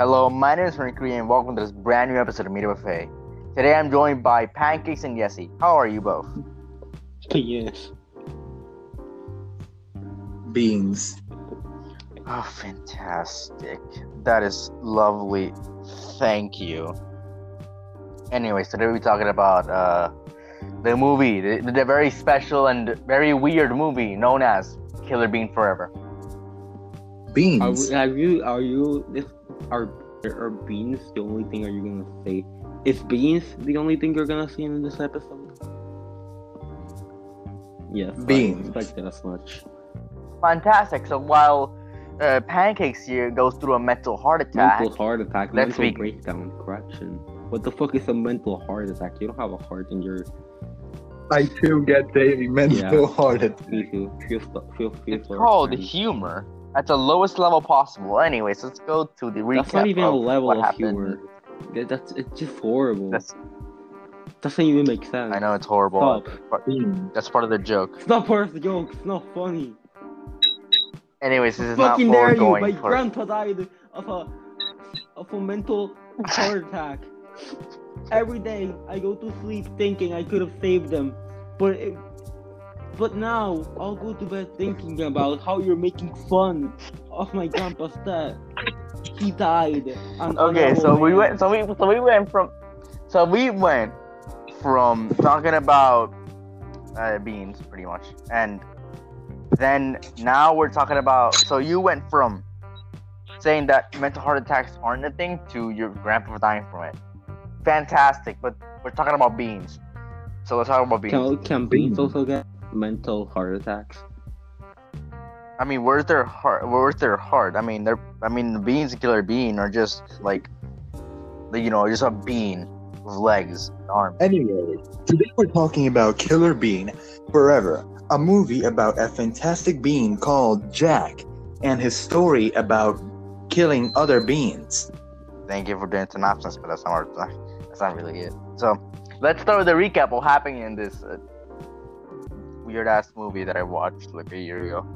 Hello, my name is Mercury and welcome to this brand new episode of Media Buffet. Today I'm joined by Pancakes and Yessie. How are you both? Yes. Beans. Oh, fantastic. That is lovely. Thank you. Anyways, today we're talking about uh, the movie, the, the very special and very weird movie known as Killer Bean Forever. Beans. Are, we, are you? Are you? This are are beans the only thing? Are you gonna say? Is beans the only thing you're gonna see in this episode? Yes. Beans. I expected as much. Fantastic. So while uh, Pancakes here goes through a mental heart attack, Mental heart attack. Let's mental be- breakdown. Correction. What the fuck is a mental heart attack? You don't have a heart in your. I too get a mental Yeah. heart attack. Feel feel feel feel feel. it's called friend. humor at the lowest level possible. Anyways, let's go to the recap. That's not even a level of humor. That- That's it's just horrible. That's, Doesn't even make sense. I know it's horrible. Stop. but That's part of the joke. It's not part of the joke. It's not funny. Anyways, this is not Fucking what dare you! going My for. grandpa died of a of a mental heart attack. Every day I go to sleep thinking I could have saved them, but it, but now I'll go to bed thinking about how you're making fun of my grandpa's death. He died. Okay, so we went. So we. So we went from. So we went from talking about uh, beans, pretty much, and then now we're talking about. So you went from saying that mental heart attacks aren't a thing to your grandpa dying from it. Fantastic, but we're talking about beans. So let's talk about beans. Can, can Beans. also get mental heart attacks? I mean, where's their heart? Where's their heart? I mean, they're. I mean, the beans and killer bean are just like, you know, just a bean with legs, and arms. Anyway, today we're talking about Killer Bean Forever, a movie about a fantastic bean called Jack and his story about killing other beans. Thank you for doing synopsis, but that's not that's not really it. So let's start with a recap of what happened in this uh, weird ass movie that I watched like a year ago.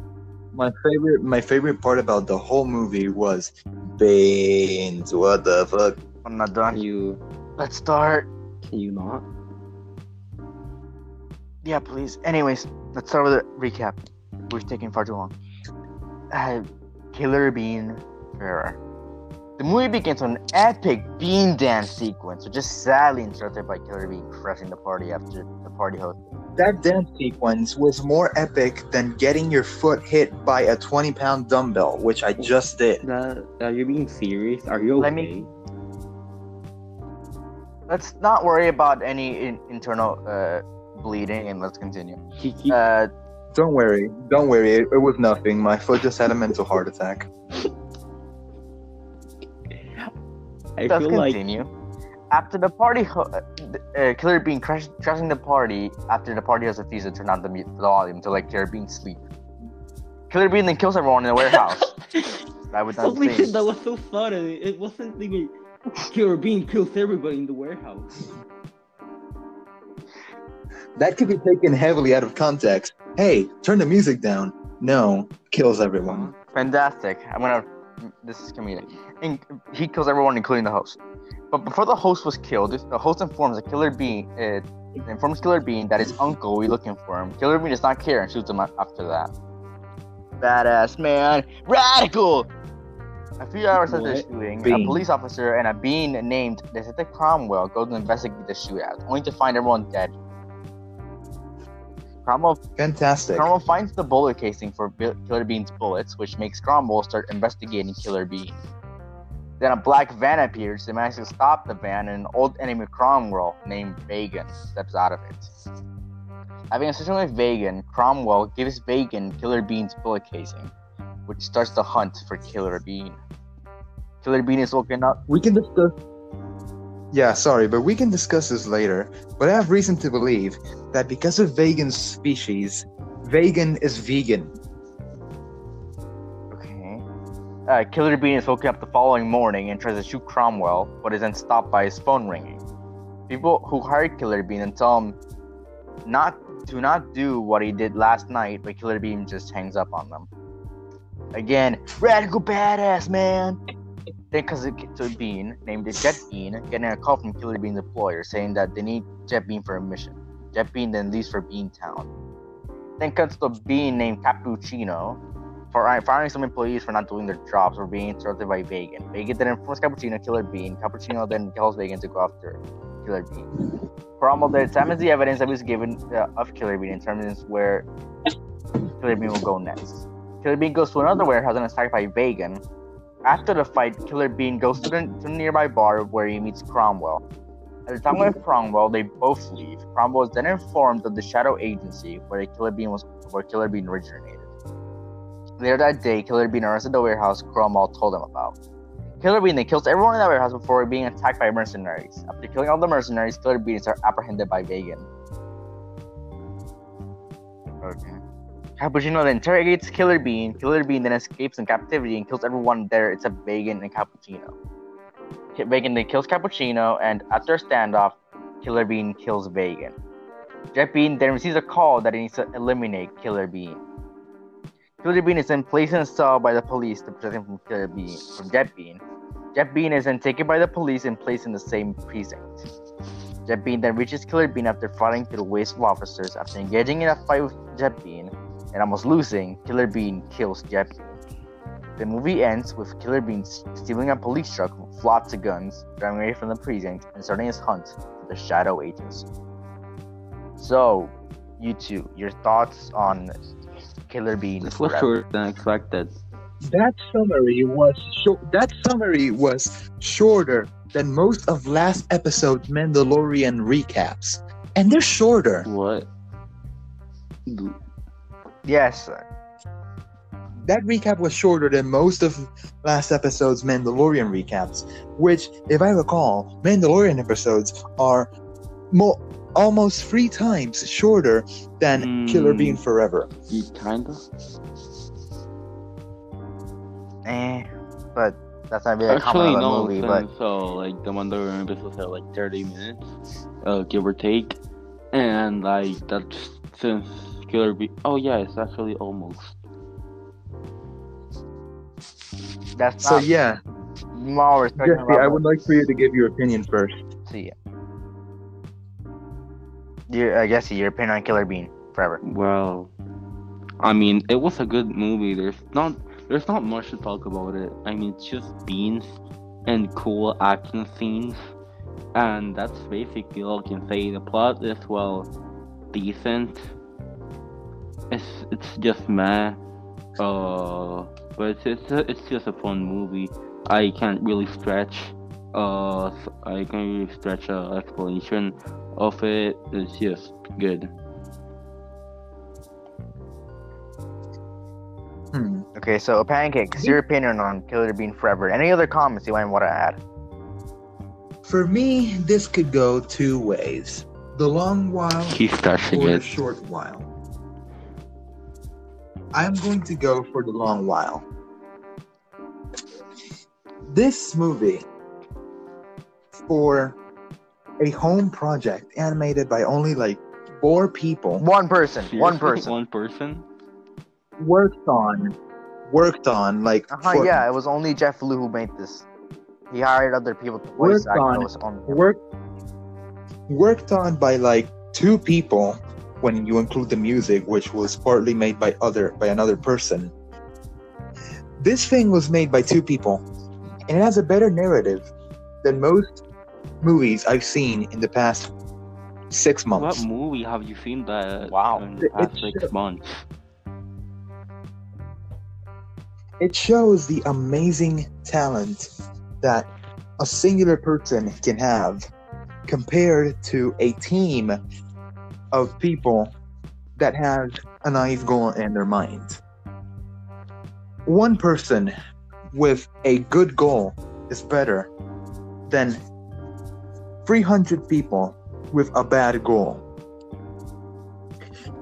My favorite my favorite part about the whole movie was beans. What the fuck? I'm not done. you Let's start. can you not? Yeah, please. Anyways, let's start with a recap. We're taking far too long. Uh, Killer Bean Forever. The movie begins with an epic bean dance sequence, which is sadly interrupted by Killer Bean crashing the party after the party host. That dance sequence was more epic than getting your foot hit by a 20 pound dumbbell, which I just did. That are you being serious? Are you okay? Let me- Let's not worry about any in- internal uh, bleeding and let's continue. He, he, Uh, Don't worry, don't worry, it, it was nothing. My foot just had a mental heart attack. I let's feel like continue. After the party, ho- uh, uh, Killer Bean crash- crashing the party after the party has refused to turn on the, mu- the volume to let Killer Bean sleep. Killer Bean then kills everyone in the warehouse. I would not Holy shit, that was so funny. It wasn't even Killer Bean kills everybody in the warehouse. That could be taken heavily out of context. Hey, turn the music down. No, kills everyone. Fantastic. I'm gonna. This is comedic. And he kills everyone, including the host. But before the host was killed, the host informs the Killer Bean. Uh, informs Killer Bean that his uncle will be looking for him. Killer Bean does not care and shoots him after that. Badass man, radical. A few hours after the What? shooting, a police officer and a bean named Detective Cromwell go to investigate the shootout, only to find everyone dead. Cromwell Fantastic. Cromwell finds the bullet casing for Bi- Killer Bean's bullets, which makes Cromwell start investigating Killer Bean. Then a black van appears. They manage to stop the van, and an old enemy Cromwell named Vegan steps out of it. Having a session with Vegan, Cromwell gives Vegan Killer Bean's bullet casing, which starts the hunt for Killer Bean. Killer Bean is woken up. We can discuss. Yeah, sorry, but we can discuss this later. But I have reason to believe that because of Vegan's species, Vegan is vegan. Okay. Uh, Killer Bean is woken up the following morning and tries to shoot Cromwell, but is then stopped by his phone ringing. People who hired Killer Bean and tell him not to not do what he did last night, but Killer Bean just hangs up on them. Again, radical badass man. Then to Bean, named Jet Bean, getting a call from Killer Bean's employer saying that they need Jet Bean for a mission. Jet Bean then leaves for Bean Town. Then comes to Bean named Cappuccino, for firing some employees for not doing their jobs or being interrupted by Vegan. Vegan then informs Cappuccino Killer Bean. Cappuccino then tells Vegan to go after Killer Bean. Cromwell then examines the evidence that was given uh, of Killer Bean and determines where Killer Bean will go next. Killer Bean goes to another warehouse and is attacked by Vegan. After the fight, Killer Bean goes to the, to the nearby bar where he meets Cromwell. At the time of Cromwell, they both leave. Cromwell is then informed of the Shadow Agency, where Killer Bean was where Killer Bean originated. Later that day, Killer Bean arrested the warehouse Cromwell told him about. Killer Bean then kills everyone in that warehouse before being attacked by mercenaries. After killing all the mercenaries, Killer Bean is apprehended by Vegan. Okay. Cappuccino then interrogates Killer Bean. Killer Bean then escapes in captivity and kills everyone there except Vegan and Cappuccino. Vegan then kills Cappuccino, and after a standoff, Killer Bean kills Vegan. Jet Bean then receives a call that he needs to eliminate Killer Bean. Killer Bean is then placed in a cell by the police to protect him from Killer Bean, from Jet Bean. Jet Bean is then taken by the police and placed in the same precinct. Jet Bean then reaches Killer Bean after fighting through the waves of officers. After engaging in a fight with Jet Bean and almost losing, Killer Bean kills Jet The movie ends with Killer Bean stealing a police truck with lots of guns, driving away from the precinct, and starting his hunt for the Shadow Agents. So, you two, your thoughts on Killer Bean. This was shorter than expected. That summary was short. That summary was shorter than most of last episode's Mandalorian recaps, and they're shorter. What? Yes. That recap was shorter than most of last episode's Mandalorian recaps, which, if I recall, Mandalorian episodes are more almost three times shorter than mm, Killer Bean Forever. Kinda. Eh, but that's not really a Actually, no, movie. But so like the Mandalorian episodes are like thirty minutes, uh, give or take, and like that's since Killer Bean. Oh yeah, it's actually almost. That's so yeah. More Jesse, I would like for you to give your opinion first. See ya. You, I guess your opinion on Killer Bean forever. Well, I mean, it was a good movie. There's not there's not much to talk about it. I mean, it's just beans and cool action scenes, and that's basically all I can say. The plot is well decent. It's it's just meh. Uh, but it's it's, a, it's just a fun movie. I can't really stretch. Uh, I can't really stretch an uh, explanation of it. it is just good. Hmm. Okay, so pancakes, your opinion on Killer Bean Forever. Any other comments you might want to add? For me, this could go two ways: the long while He's touching or it. the short while. I'm going to go for the long while. This movie, for a home project animated by only like four people. One person. Seriously? One person. One person. Worked on. Worked on like. Uh-huh, for, yeah, it was only Jeff Lew who made this. He hired other people to voice act. On, on worked. Worked on by like two people when you include the music, which was partly made by other by another person. This thing was made by two people, and it has a better narrative than most movies I've seen in the past six months. What movie have you seen that wow. in the past six months? It shows the amazing talent that a singular person can have compared to a team of people that have a naive goal in their mind. One person with a good goal is better than 300 people with a bad goal.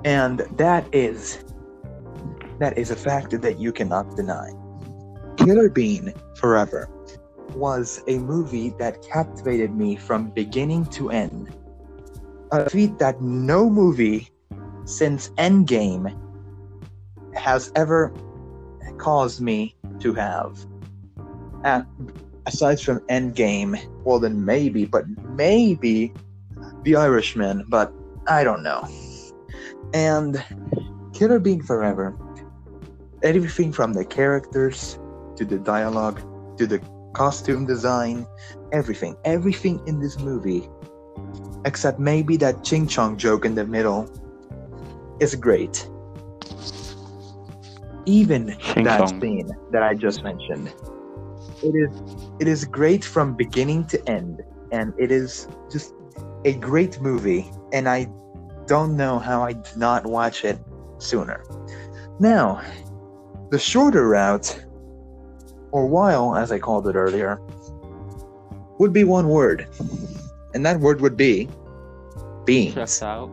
And that is that is a fact that you cannot deny. Killer Bean Forever was a movie that captivated me from beginning to end. A feat that no movie since Endgame has ever caused me to have. And aside from Endgame, well then maybe, but maybe The Irishman, but I don't know. And Killer Bean Forever, everything from the characters to the dialogue to the costume design, everything, everything in this movie, except maybe that ching chong joke in the middle, is great. Even Ching that chong. scene that I just mentioned. It is it is great from beginning to end, and it is just a great movie, and I don't know how I did not watch it sooner. Now, the shorter route, or while as I called it earlier, would be one word, and that word would be beans. Stressed out.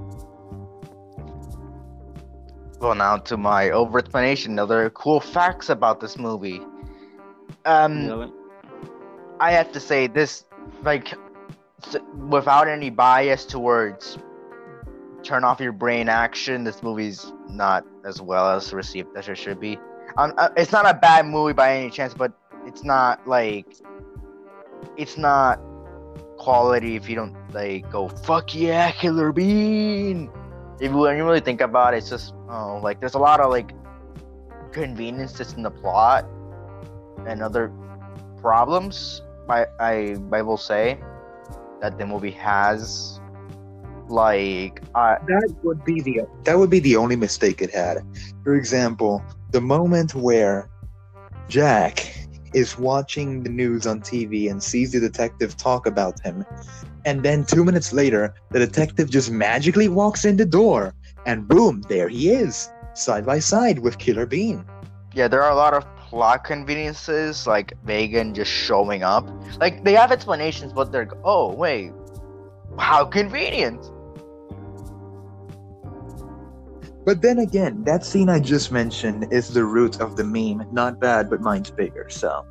Well, now to my over explanation. Other cool facts about this movie. Um, Really? I have to say this, like, without any bias towards turn off your brain action. This movie's not as well as received as it should be. Um, uh, it's not a bad movie by any chance, but it's not like it's not quality if you don't like go fuck yeah, Killer Bean. If when you really think about it, it's just oh, like there's a lot of like conveniences in the plot and other problems. I I I will say that the movie has. Like that would be the that would be the only mistake it had. For example, the moment where Jack is watching the news on TV and sees the detective talk about him, and then two minutes later, the detective just magically walks in the door, and boom, there he is, side by side with Killer Bean. yeah, there are a lot of plot conveniences, like Megan just showing up. Like they have explanations, but they're oh wait, how convenient. But then again, that scene I just mentioned is the root of the meme. Not bad, but mine's bigger. So,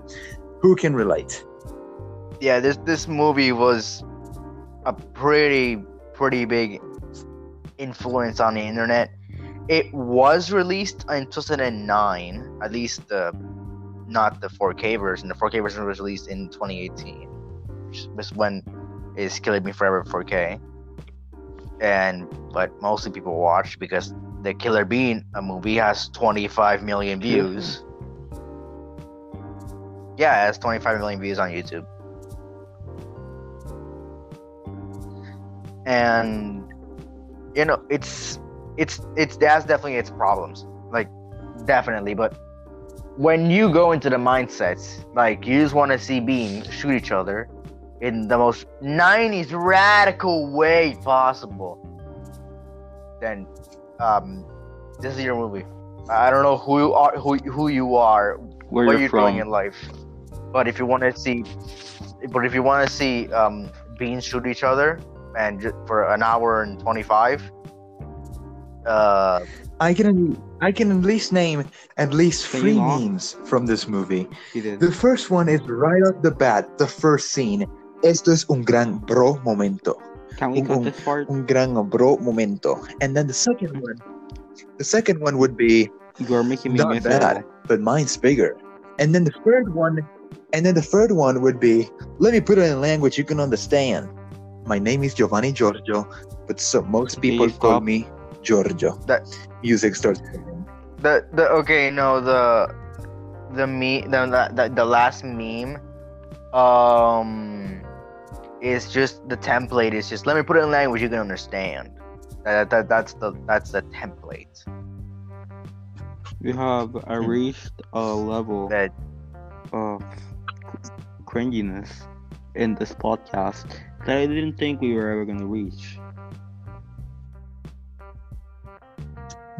who can relate? Yeah, this this movie was a pretty pretty big influence on the internet. It was released in 2009, at least the not the 4K version. The 4K version was released in 2018, which is Killing Me Forever 4K. And but mostly people watched because the Killer Bean a movie has 25 million views. Yeah, it has 25 million views on YouTube. And you know, it's it's it's that's definitely its problems. Like definitely, but when you go into the mindsets, like you just want to see Bean shoot each other in the most 90s radical way possible, then um, this is your movie. I don't know who you are, who who you are, Where what you're you're from? doing in life, but if you want to see, but if you want to see um, Beans shoot each other and ju- for an hour and 25, uh, I can I can at least name at least three you memes from this movie. The first one is right off the bat, the first scene. Esto es un gran bro momento. Can we un- cut this part? Un gran bro momento. And then the second one, the second one would be You are making me not bad, but mine's bigger. And then the third one, and then the third one would be, let me put it in language you can understand. My name is Giovanni Giorgio, but so most Can people you call stop? me Giorgio. That- music starts. the the okay no the the me the, the the last meme um is just the template is just let me put it in language you can understand that, that that's the that's the template We have uh, reached a level that of cringiness in this podcast that I didn't think we were ever gonna reach.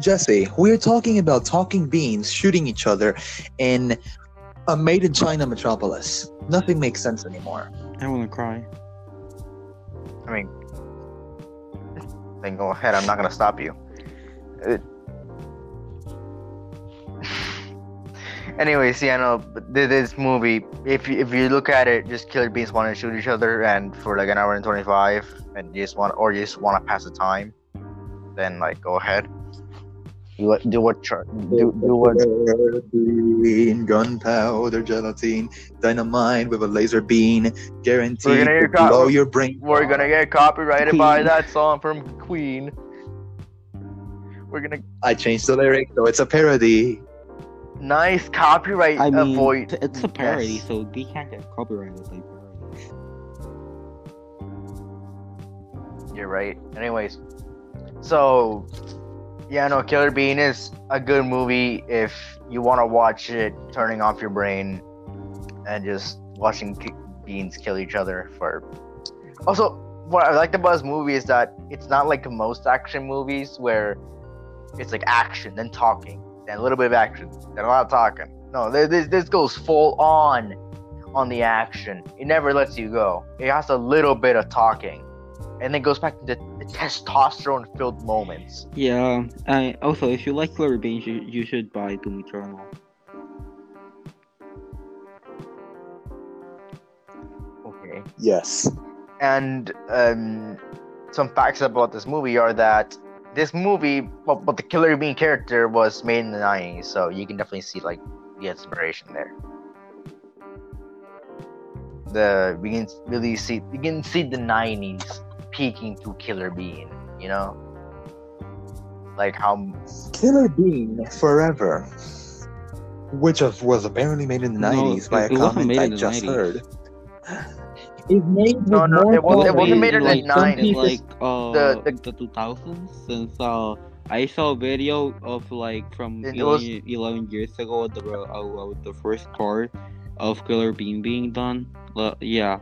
Jesse, we're talking about talking beans shooting each other in a made in China metropolis. Nothing makes sense anymore. I wanna cry. I mean then go ahead. I'm not gonna stop you. It- anyways yeah no but this movie if you, if you look at it just killer beans want to shoot each other and for like an hour and 25 and you just want or you just want to pass the time then like go ahead Do what? Do what? Char- do, do what? Gunpowder, gelatine, dynamite with a laser beam, guaranteed We're gonna to co- blow your brain. We're gonna get copyrighted by that song from Queen. We're gonna I changed the lyric, so it's a parody. nice copyright I mean, avoid. it's a parody, Yes. so we can't get copyrighted by parodies. You're right. Anyways, so yeah, no, Killer Bean is a good movie if you want to watch it, turning off your brain and just watching beans kill each other. For also, what I liked about this movie is that it's not like most action movies where it's like action, then talking, then a little bit of action, then a lot of talking. No, this this goes full on on the action. It never lets you go. It has a little bit of talking and then goes back to the, the testosterone filled moments. Yeah, and also if you like Killer Beans, you, you should buy Doom Eternal. Okay. Yes. And um, some facts about this movie are that this movie, well, but the Killer Bean character was made in the 90s, so you can definitely see like the inspiration there. The we can really see you can see the 90s peaking to Killer Bean, you know, like how Killer Bean Forever, which of, was apparently made in the No, 90s by a it comment I just 90s. heard. Is made No, no, it wasn't- it wasn't made in the like some 90s. like uh The- the, the- 2000s since uh I saw a video of like from 11, was- 11 years ago the uh, uh, the first part of Killer Bean being done. Uh, yeah,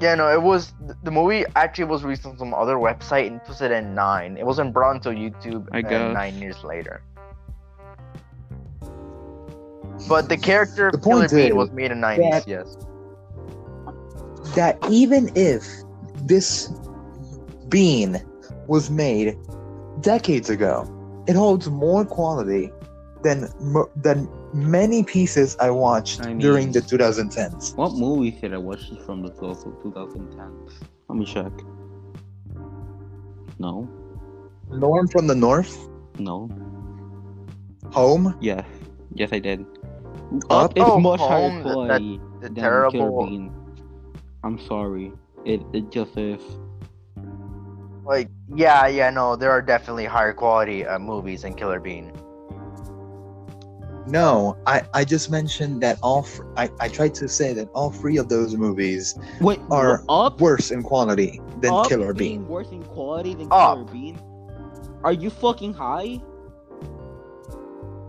Yeah, no, it was the movie actually was released on some other website in 2009. It wasn't brought onto YouTube I uh, guess. nine years later. But the character The point Bean is was made in 90s, that- yes. that even if this bean was made decades ago, it holds more quality than than many pieces I watched I during the 2010s. what movie did I watch from the 12 2010s? Let me check. No, Norm from the North, no, Home, yes, yes I did. Up? is Oh, much higher Home, that- quality The than Killer terrible, Bean. I'm sorry, it it just is. like, yeah, yeah, no, there are definitely higher quality uh, movies than Killer Bean. No, I, I just mentioned that all. I I tried to say that all three of those movies Wait, are up worse in quality than Up Killer being Bean. worse in quality than Up. Killer Bean? Are you fucking high?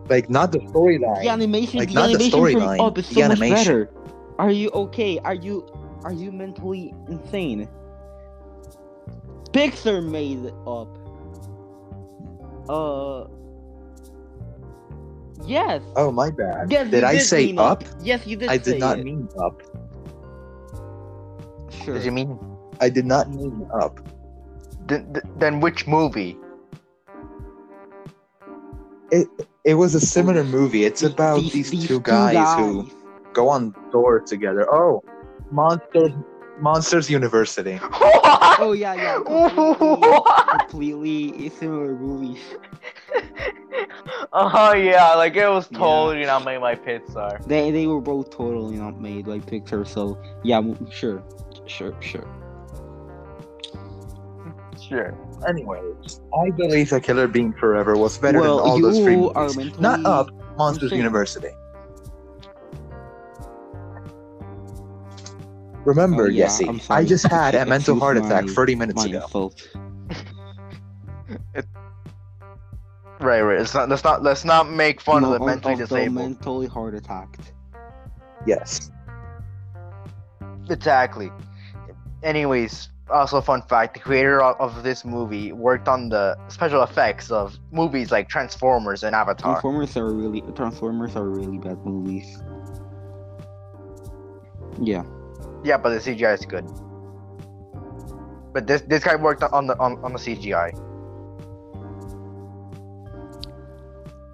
Like not the storyline. The animation, Like, the not the animation from storyline, Up is the so much animation. better. Are you okay? Are you are you mentally insane? Pixar made Up. Uh. Yes. Oh my bad. Yes. did you I say mean up? Yes, you did. I did say not it. mean up. Sure. Did you mean? I did not mean up. Th- th- then which movie? It it was a similar movie. It's These- about these, two, guys, who go on tour together. Oh, Monsters, Monsters University. Oh yeah, yeah. Completely, What? completely similar movies. Oh yeah, like it was Yeah. totally not made by Pixar. They they were both totally not made by Pixar, so yeah, sure, sure, sure. Sure. Anyways, I believe that Killer Bean Forever was better well, than all you those three are movies. mentally Not Up, Monsters. University. Remember, Oh, yeah, Yessie, I'm sorry. I just had a mental heart attack my- 30 minutes ago. insult. Right, right. Let's not let's not let's not make fun No, of the mentally of the disabled. mentally heart attacked. Yes. Exactly. Anyways, also fun fact: the creator of, of this movie worked on the special effects of movies like Transformers and Avatar. Transformers are really Transformers are really bad movies. Yeah. Yeah, but the CGI is good. But this this guy worked on the on, on the CGI.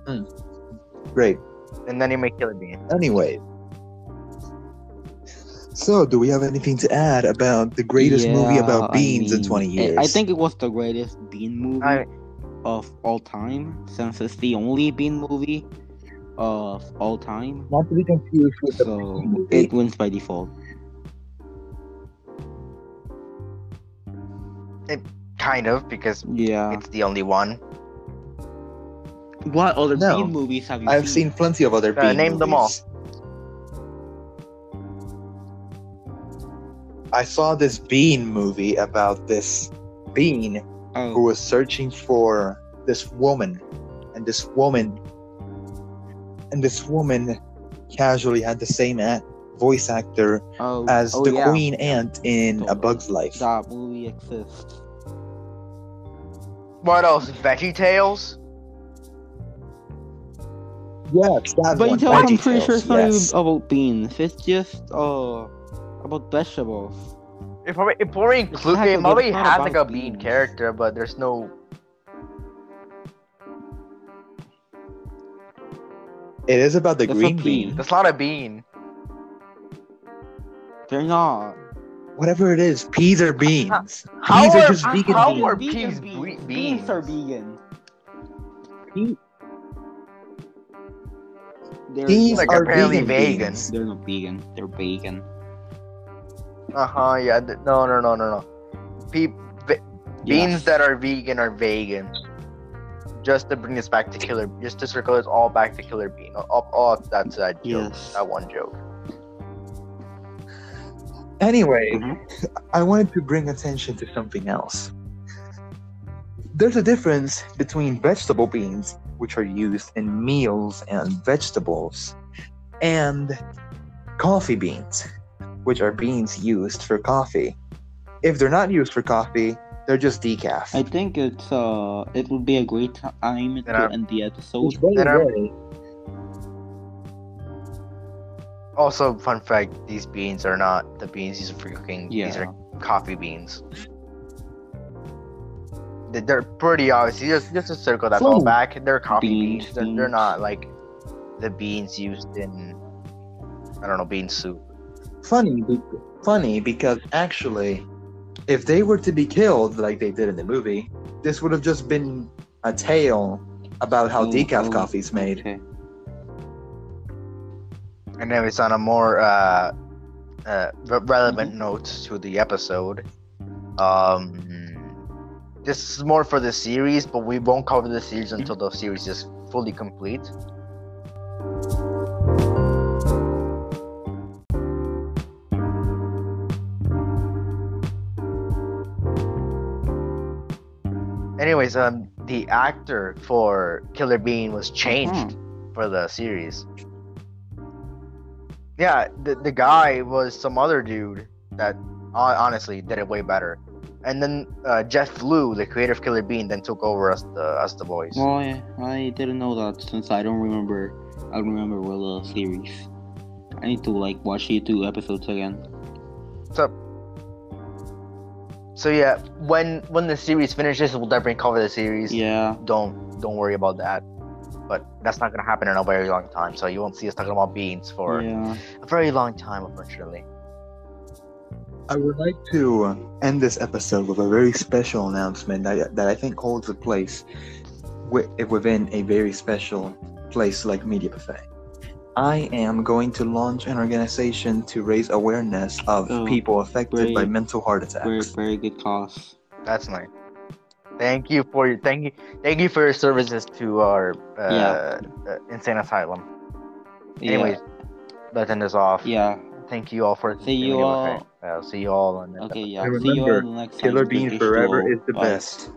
Hmm. Great. And then he made Killer Bean. Anyway, So, do we have anything to add about the greatest movie Yeah, about I beans in 20 years? I think it was the greatest Bean movie I- of all time, since it's the only Bean movie of all time. not to be confused with the So Bean movie. it wins by default. It kind of, because Yeah. it's the only one. What other No. Bean movies have you I've seen plenty of other Uh, Bean name them all. I saw this Bean movie about this Bean who Oh, was searching for this woman, and this woman, and this woman casually had the same act, voice actor oh, as oh, the yeah. Queen Ant in A Bug's Life. That movie exists. What else? Veggie Tales? Yes, that But one. you know, I'm pretty sure it's not yes. even about beans. It's just uh about vegetables. If we if we include, Exactly, it but maybe it's not has like a about bean beans. character, but there's no. It is about the That's green bean. bean. That's not a bean. They're not. Whatever it is, peas are beans. How Peas are- are just how vegan are beans. peas Vegan Beans are vegan. Pe- They're Peas Like are apparently vegan. vegan. beans. They're not vegan. They're bacon. Uh huh. Yeah. th- No. No. No. No. No. Pe- ve- beans that are vegan are vegan. Just to bring us back to Killer, just to circle us all back to Killer Bean. All, all that's that joke. Yes. That one joke. Anyway, Mhm. I wanted to bring attention to something else. There's a difference between vegetable beans, which are used in meals and vegetables, and coffee beans, which are beans used for coffee. If they're not used for coffee, they're just decaf. I think it's uh it would be a great time to Yeah. end the episode. It's very Then I'm- rare. Also, fun fact: these beans are not the beans used for cooking. These are coffee beans. They- They're pretty obvious. Just just to circle that all back. They're coffee Beans, beans. They're, they're not like the beans used in I don't know bean soup. Funny, funny because actually, if they were to be killed like they did in the movie, this would have just been a tale about how decaf oh, coffee's made. Okay. And then it's on a more uh, uh, re- relevant note to the episode. Um, this is more for the series, but we won't cover the series until the series is fully complete. Anyways, um, the actor for Killer Bean was changed for the series. Yeah, the the guy was some other dude that hon- honestly did it way better. And then uh, Jeff Lew, the creator of Killer Bean, then took over as the as the voice. Well, I, I didn't know that since I don't remember. I don't remember well the series. I need to like watch the two episodes again. So, so yeah, when when the series finishes, we'll definitely cover the series. Yeah. Don't don't worry about that. But that's not gonna happen in a very long time. So you won't see us talking about beans for Yeah. a very long time, unfortunately. I would like to end this episode with a very special announcement that, that I think holds a place wi- within a very special place like Media Buffet. I am going to launch an organization to raise awareness of Oh, people affected by mental heart Very attacks. very good cause. That's nice. Thank you for your thank you thank you for your services to our uh, Yeah. uh, insane asylum. Yeah. Anyways, let's end this off. Yeah. Thank you all for See you all. Okay. Uh, see you all on the Okay. Yeah. And See you all in the next Killer. Bean forever is the Bye. best.